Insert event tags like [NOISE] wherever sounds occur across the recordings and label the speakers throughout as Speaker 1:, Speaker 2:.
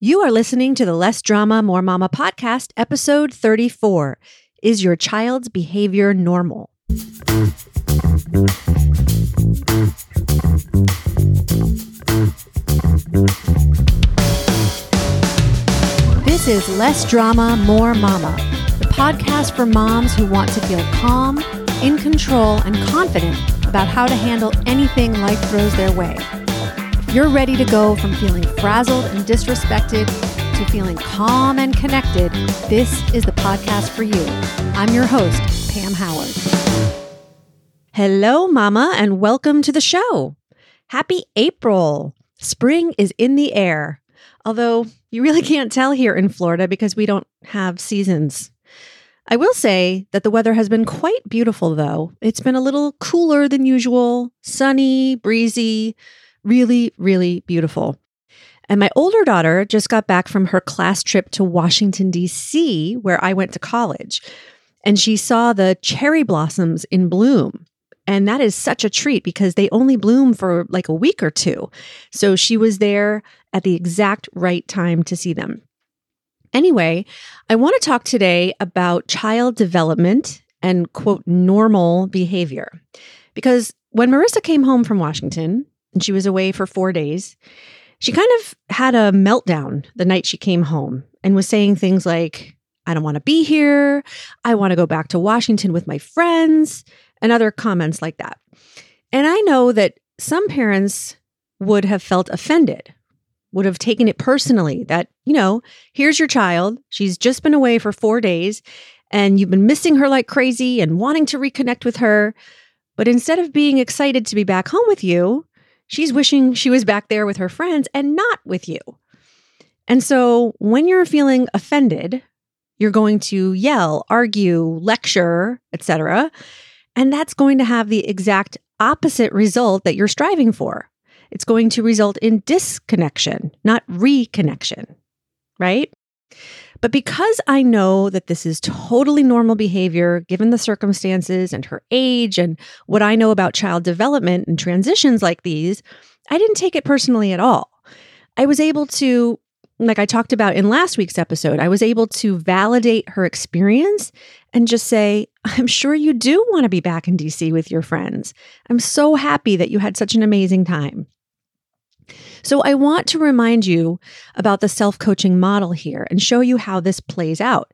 Speaker 1: You are listening to the Less Drama, More Mama podcast, episode 34 Is Your Child's Behavior Normal? This is Less Drama, More Mama, the podcast for moms who want to feel calm, in control, and confident about how to handle anything life throws their way. You're ready to go from feeling frazzled and disrespected to feeling calm and connected, this is the podcast for you. I'm your host, Pam Howard. Hello, Mama, and welcome to the show. Happy April. Spring is in the air. Although you really can't tell here in Florida because we don't have seasons. I will say that the weather has been quite beautiful, though. It's been a little cooler than usual, sunny, breezy, really, really beautiful. And my older daughter just got back from her class trip to Washington, D.C., where I went to college. And she saw the cherry blossoms in bloom. And that is such a treat because they only bloom for like a week or two. So she was there at the exact right time to see them. Anyway, I want to talk today about child development and quote normal behavior. Because when Marissa came home from Washington and she was away for four days, she kind of had a meltdown the night she came home and was saying things like, I don't want to be here. I want to go back to Washington with my friends, and other comments like that. And I know that some parents would have felt offended, would have taken it personally that, you know, here's your child. She's just been away for four days and you've been missing her like crazy and wanting to reconnect with her. But instead of being excited to be back home with you, she's wishing she was back there with her friends and not with you. And so when you're feeling offended, you're going to yell, argue, lecture, etc. And that's going to have the exact opposite result that you're striving for. It's going to result in disconnection, not reconnection, right? But because I know that this is totally normal behavior given the circumstances and her age and what I know about child development and transitions like these, I didn't take it personally at all. I was able to like I talked about in last week's episode, I was able to validate her experience and just say, I'm sure you do want to be back in DC with your friends. I'm so happy that you had such an amazing time. So, I want to remind you about the self coaching model here and show you how this plays out.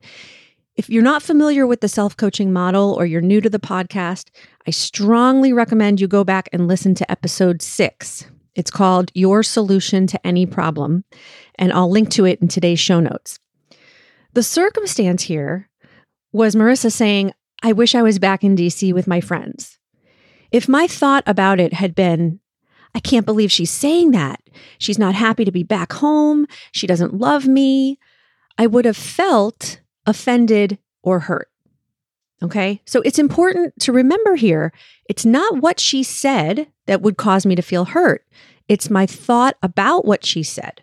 Speaker 1: If you're not familiar with the self coaching model or you're new to the podcast, I strongly recommend you go back and listen to episode six. It's called Your Solution to Any Problem, and I'll link to it in today's show notes. The circumstance here was Marissa saying, I wish I was back in DC with my friends. If my thought about it had been, I can't believe she's saying that. She's not happy to be back home. She doesn't love me. I would have felt offended or hurt. Okay. So it's important to remember here it's not what she said that would cause me to feel hurt, it's my thought about what she said.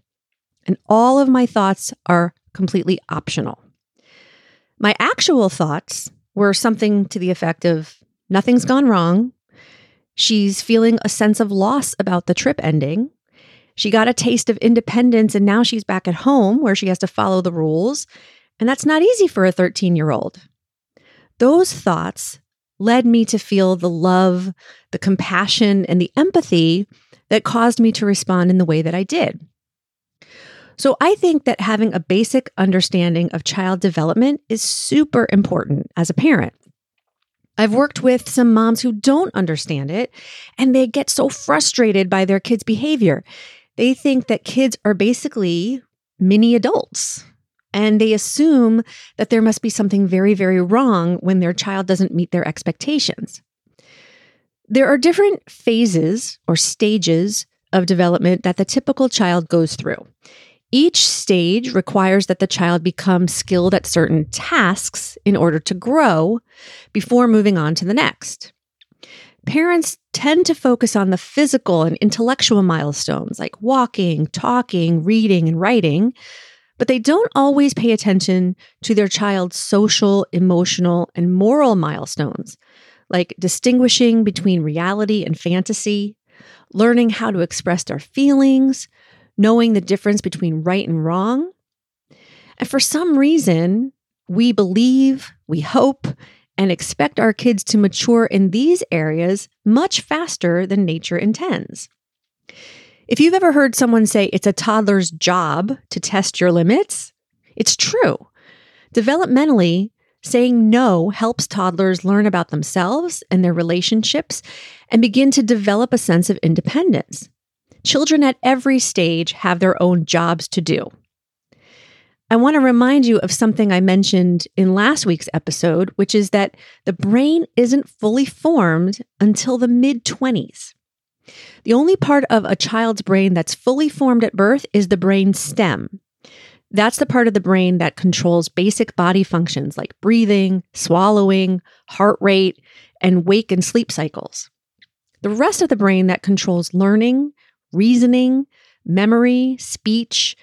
Speaker 1: And all of my thoughts are completely optional. My actual thoughts were something to the effect of nothing's gone wrong. She's feeling a sense of loss about the trip ending. She got a taste of independence and now she's back at home where she has to follow the rules. And that's not easy for a 13 year old. Those thoughts led me to feel the love, the compassion, and the empathy that caused me to respond in the way that I did. So I think that having a basic understanding of child development is super important as a parent. I've worked with some moms who don't understand it and they get so frustrated by their kids' behavior. They think that kids are basically mini adults and they assume that there must be something very, very wrong when their child doesn't meet their expectations. There are different phases or stages of development that the typical child goes through. Each stage requires that the child become skilled at certain tasks in order to grow before moving on to the next. Parents tend to focus on the physical and intellectual milestones like walking, talking, reading, and writing, but they don't always pay attention to their child's social, emotional, and moral milestones, like distinguishing between reality and fantasy, learning how to express their feelings, knowing the difference between right and wrong. And for some reason, we believe, we hope, and expect our kids to mature in these areas much faster than nature intends. If you've ever heard someone say it's a toddler's job to test your limits, it's true. Developmentally, saying no helps toddlers learn about themselves and their relationships and begin to develop a sense of independence. Children at every stage have their own jobs to do. I want to remind you of something I mentioned in last week's episode, which is that the brain isn't fully formed until the mid 20s. The only part of a child's brain that's fully formed at birth is the brain stem. That's the part of the brain that controls basic body functions like breathing, swallowing, heart rate, and wake and sleep cycles. The rest of the brain that controls learning, reasoning, memory, speech,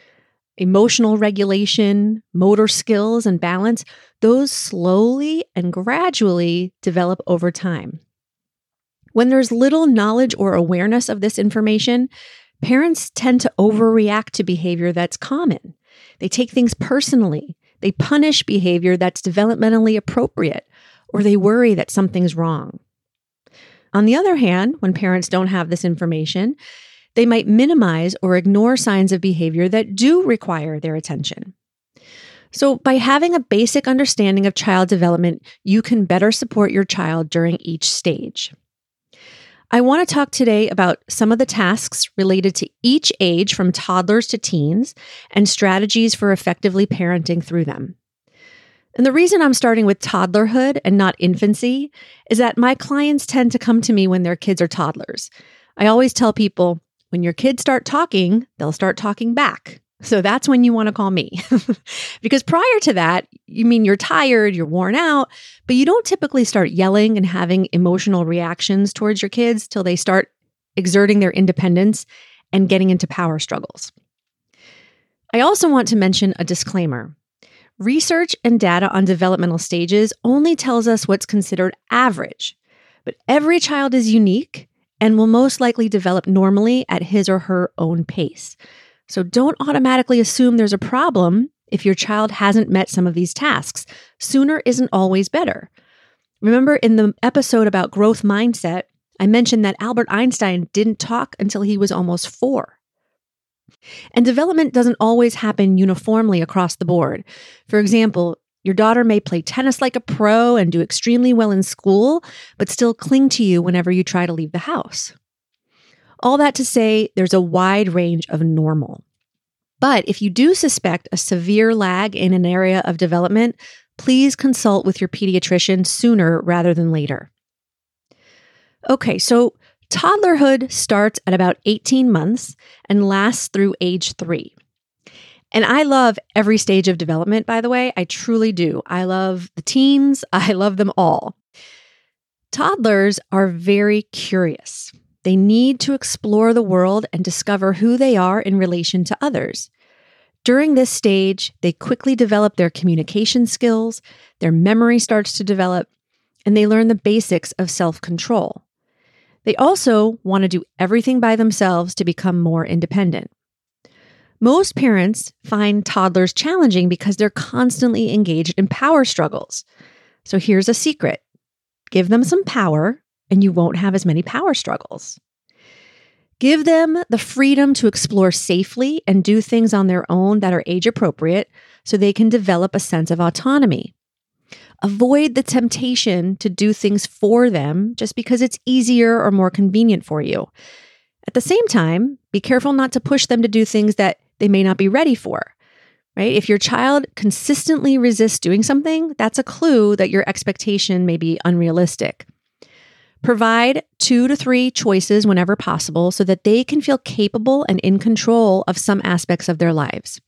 Speaker 1: emotional regulation, motor skills, and balance, those slowly and gradually develop over time. When there's little knowledge or awareness of this information, parents tend to overreact to behavior that's common. They take things personally. They punish behavior that's developmentally appropriate, or they worry that something's wrong. On the other hand, when parents don't have this information, they might minimize or ignore signs of behavior that do require their attention. So, by having a basic understanding of child development, you can better support your child during each stage. I want to talk today about some of the tasks related to each age from toddlers to teens and strategies for effectively parenting through them. And the reason I'm starting with toddlerhood and not infancy is that my clients tend to come to me when their kids are toddlers. I always tell people when your kids start talking, they'll start talking back. So that's when you want to call me. [LAUGHS] because prior to that, you mean you're tired, you're worn out, but you don't typically start yelling and having emotional reactions towards your kids till they start exerting their independence and getting into power struggles. I also want to mention a disclaimer. Research and data on developmental stages only tells us what's considered average, but every child is unique and will most likely develop normally at his or her own pace. So don't automatically assume there's a problem if your child hasn't met some of these tasks. Sooner isn't always better. Remember in the episode about growth mindset, I mentioned that Albert Einstein didn't talk until he was almost four. And development doesn't always happen uniformly across the board. For example, your daughter may play tennis like a pro and do extremely well in school, but still cling to you whenever you try to leave the house. All that to say, there's a wide range of normal. But if you do suspect a severe lag in an area of development, please consult with your pediatrician sooner rather than later. Okay, so toddlerhood starts at about 18 months and lasts through age three. And I love every stage of development, by the way. I truly do. I love the teens, [LAUGHS] I love them all. Toddlers are very curious. They need to explore the world and discover who they are in relation to others. During this stage, they quickly develop their communication skills, their memory starts to develop, and they learn the basics of self control. They also want to do everything by themselves to become more independent. Most parents find toddlers challenging because they're constantly engaged in power struggles. So here's a secret give them some power, and you won't have as many power struggles. Give them the freedom to explore safely and do things on their own that are age appropriate so they can develop a sense of autonomy. Avoid the temptation to do things for them just because it's easier or more convenient for you. At the same time, be careful not to push them to do things that they may not be ready for. Right? If your child consistently resists doing something, that's a clue that your expectation may be unrealistic. Provide two to three choices whenever possible so that they can feel capable and in control of some aspects of their lives.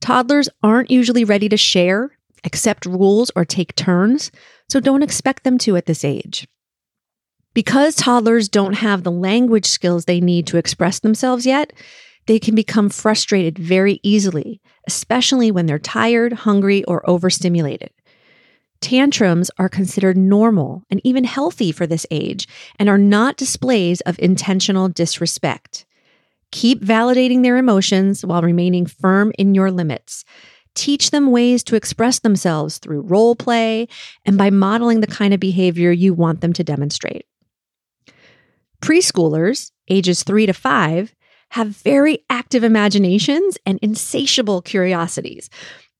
Speaker 1: Toddlers aren't usually ready to share, accept rules, or take turns, so don't expect them to at this age. Because toddlers don't have the language skills they need to express themselves yet, they can become frustrated very easily, especially when they're tired, hungry, or overstimulated. Tantrums are considered normal and even healthy for this age and are not displays of intentional disrespect. Keep validating their emotions while remaining firm in your limits. Teach them ways to express themselves through role play and by modeling the kind of behavior you want them to demonstrate. Preschoolers, ages three to five, have very active imaginations and insatiable curiosities.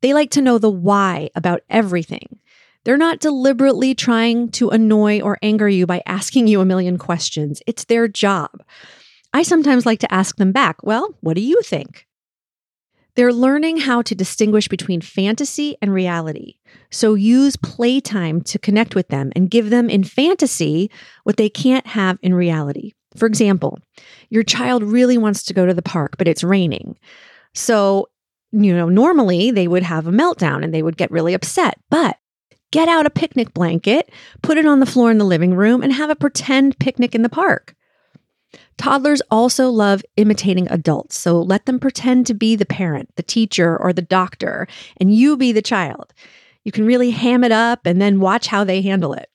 Speaker 1: They like to know the why about everything. They're not deliberately trying to annoy or anger you by asking you a million questions. It's their job. I sometimes like to ask them back, well, what do you think? They're learning how to distinguish between fantasy and reality. So use playtime to connect with them and give them in fantasy what they can't have in reality. For example, your child really wants to go to the park, but it's raining. So, you know, normally they would have a meltdown and they would get really upset. But get out a picnic blanket, put it on the floor in the living room, and have a pretend picnic in the park. Toddlers also love imitating adults, so let them pretend to be the parent, the teacher, or the doctor, and you be the child. You can really ham it up and then watch how they handle it.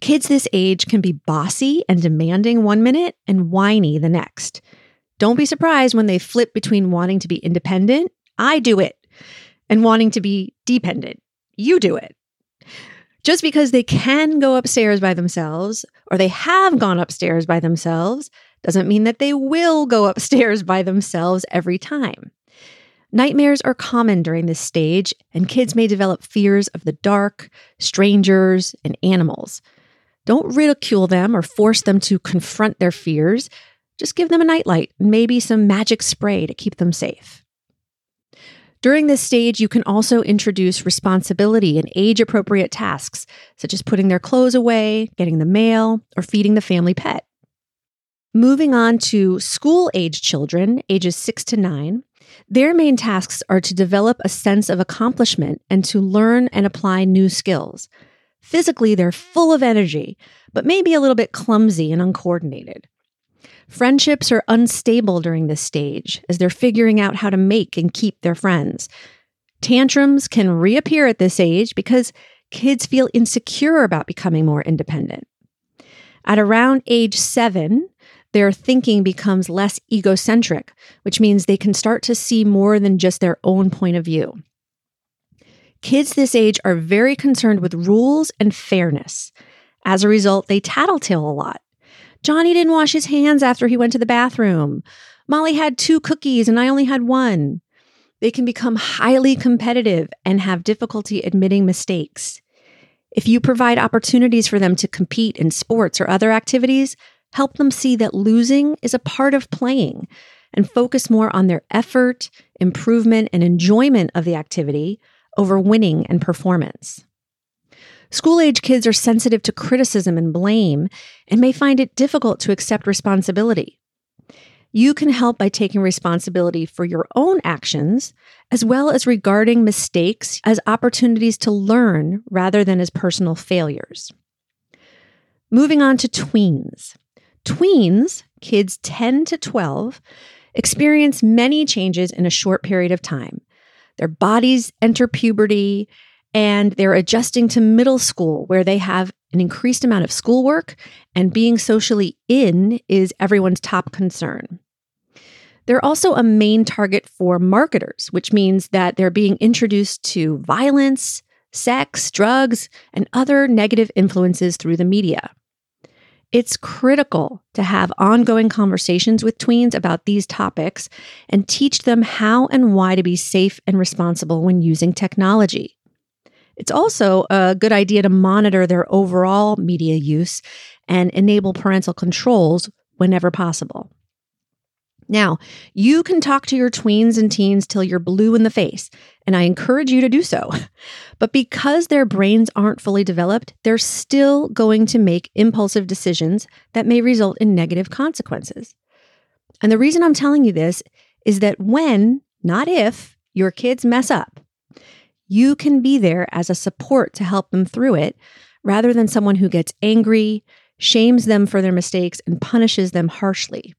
Speaker 1: Kids this age can be bossy and demanding one minute and whiny the next. Don't be surprised when they flip between wanting to be independent, I do it, and wanting to be dependent, you do it. Just because they can go upstairs by themselves or they have gone upstairs by themselves doesn't mean that they will go upstairs by themselves every time. Nightmares are common during this stage, and kids may develop fears of the dark, strangers, and animals. Don't ridicule them or force them to confront their fears. Just give them a nightlight and maybe some magic spray to keep them safe. During this stage, you can also introduce responsibility and age appropriate tasks, such as putting their clothes away, getting the mail, or feeding the family pet. Moving on to school age children, ages six to nine, their main tasks are to develop a sense of accomplishment and to learn and apply new skills. Physically, they're full of energy, but maybe a little bit clumsy and uncoordinated. Friendships are unstable during this stage as they're figuring out how to make and keep their friends. Tantrums can reappear at this age because kids feel insecure about becoming more independent. At around age seven, their thinking becomes less egocentric, which means they can start to see more than just their own point of view. Kids this age are very concerned with rules and fairness. As a result, they tattletale a lot. Johnny didn't wash his hands after he went to the bathroom. Molly had two cookies and I only had one. They can become highly competitive and have difficulty admitting mistakes. If you provide opportunities for them to compete in sports or other activities, help them see that losing is a part of playing and focus more on their effort, improvement, and enjoyment of the activity over winning and performance. School age kids are sensitive to criticism and blame and may find it difficult to accept responsibility. You can help by taking responsibility for your own actions, as well as regarding mistakes as opportunities to learn rather than as personal failures. Moving on to tweens. Tweens, kids 10 to 12, experience many changes in a short period of time. Their bodies enter puberty and they're adjusting to middle school where they have an increased amount of schoolwork and being socially in is everyone's top concern. They're also a main target for marketers, which means that they're being introduced to violence, sex, drugs, and other negative influences through the media. It's critical to have ongoing conversations with tweens about these topics and teach them how and why to be safe and responsible when using technology. It's also a good idea to monitor their overall media use and enable parental controls whenever possible. Now, you can talk to your tweens and teens till you're blue in the face, and I encourage you to do so. [LAUGHS] But because their brains aren't fully developed, they're still going to make impulsive decisions that may result in negative consequences. And the reason I'm telling you this is that when, not if, your kids mess up, you can be there as a support to help them through it rather than someone who gets angry, shames them for their mistakes, and punishes them harshly.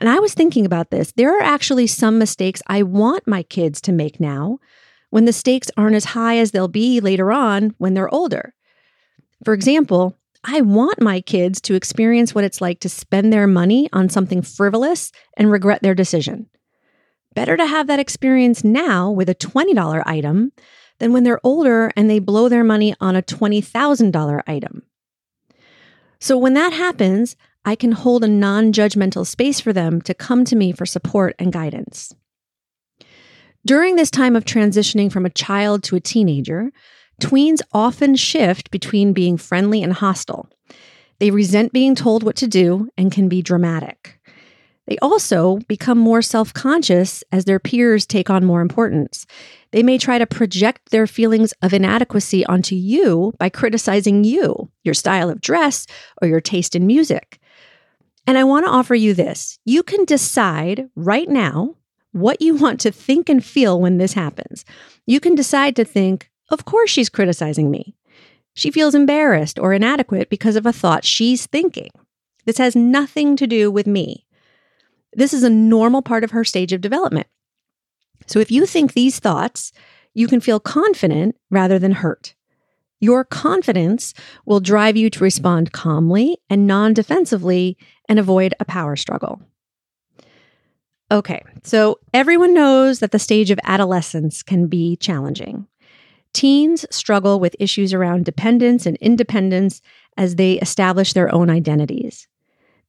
Speaker 1: And I was thinking about this. There are actually some mistakes I want my kids to make now when the stakes aren't as high as they'll be later on when they're older. For example, I want my kids to experience what it's like to spend their money on something frivolous and regret their decision. Better to have that experience now with a $20 item than when they're older and they blow their money on a $20,000 item. So when that happens, I can hold a non judgmental space for them to come to me for support and guidance. During this time of transitioning from a child to a teenager, tweens often shift between being friendly and hostile. They resent being told what to do and can be dramatic. They also become more self conscious as their peers take on more importance. They may try to project their feelings of inadequacy onto you by criticizing you, your style of dress, or your taste in music. And I want to offer you this you can decide right now what you [LAUGHS] want to think and feel when this happens. You can decide to think, of course, she's criticizing me. She feels embarrassed or inadequate because of a thought she's thinking. This has nothing to do with me. This is a normal part of her stage of development. So if you think these thoughts, you can feel confident rather than hurt. Your confidence will drive you to respond calmly and non defensively and avoid a power struggle. Okay, so everyone knows that the stage of adolescence can be challenging. Teens struggle with issues around dependence and independence as they establish their own identities.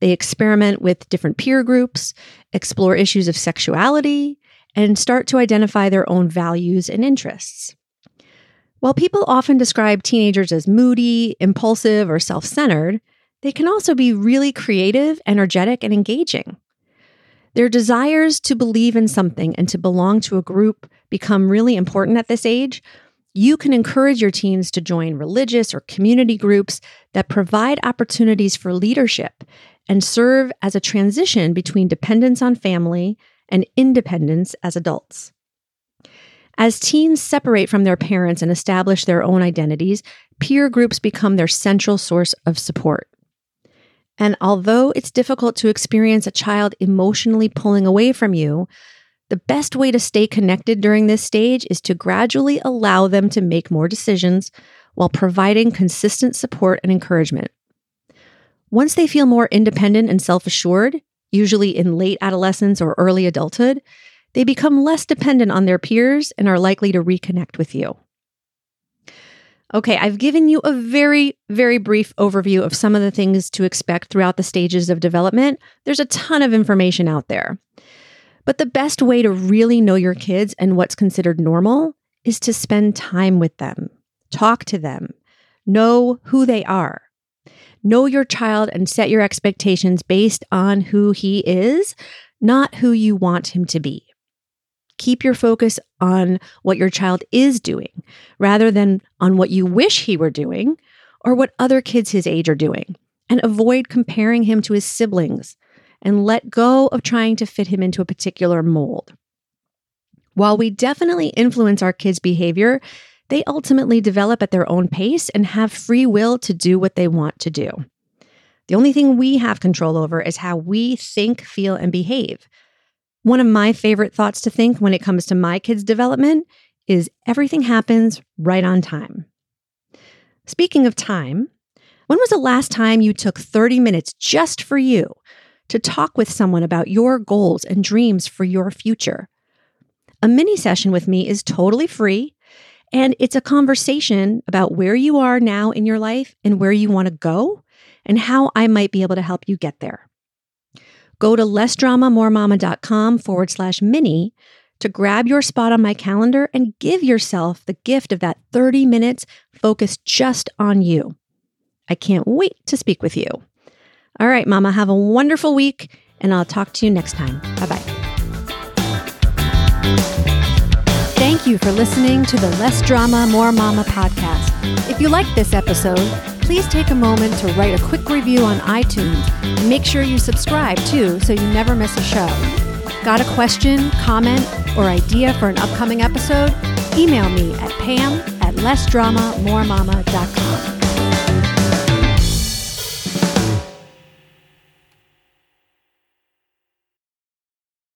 Speaker 1: They experiment with different peer groups, explore issues of sexuality, and start to identify their own values and interests. While people often describe teenagers as moody, impulsive, or self centered, they can also be really creative, energetic, and engaging. Their desires to believe in something and to belong to a group become really important at this age, you can encourage your teens to join religious or community groups that provide opportunities for leadership and serve as a transition between dependence on family and independence as adults. As teens separate from their parents and establish their own identities, peer groups become their central source of support. And although it's difficult to experience a child emotionally pulling away from you, the best way to stay connected during this stage is to gradually allow them to make more decisions while providing consistent support and encouragement. Once they feel more independent and self assured, usually in late adolescence or early adulthood, they become less dependent on their peers and are likely to reconnect with you. Okay, I've given you a very, very brief overview of some of the things to expect throughout the stages of development. There's a ton of information out there. But the best way to really know your kids and what's considered normal is to spend time with them, talk to them, know who they are. Know your child and set your expectations based on who he is, not who you want him to be. Keep your focus on what your child is doing rather than on what you wish he were doing or what other kids his age are doing. And avoid comparing him to his siblings and let go of trying to fit him into a particular mold. While we definitely influence our kids' behavior, they ultimately develop at their own pace and have free will to do what they want to do. The only thing we have control over is how we think, feel, and behave. One of my favorite thoughts to think when it comes to my kids' development is everything happens right on time. Speaking of time, when was the last time you took 30 minutes just for you to talk with someone about your goals and dreams for your future? A mini session with me is totally free, and it's a conversation about where you are now in your life and where you want to go and how I might be able to help you get there. Go to lessdramamoremama.com forward slash mini to grab your spot on my calendar and give yourself the gift of that 30 minutes focused just on you. I can't wait to speak with you. All right, Mama, have a wonderful week, and I'll talk to you next time. Bye bye. Thank you for listening to the Less Drama, More Mama podcast. If you liked this episode, please take a moment to write a quick review on iTunes make sure you subscribe too so you never miss a show. Got a question, comment, or idea for an upcoming episode? Email me at pam at lessdramamoremama.com.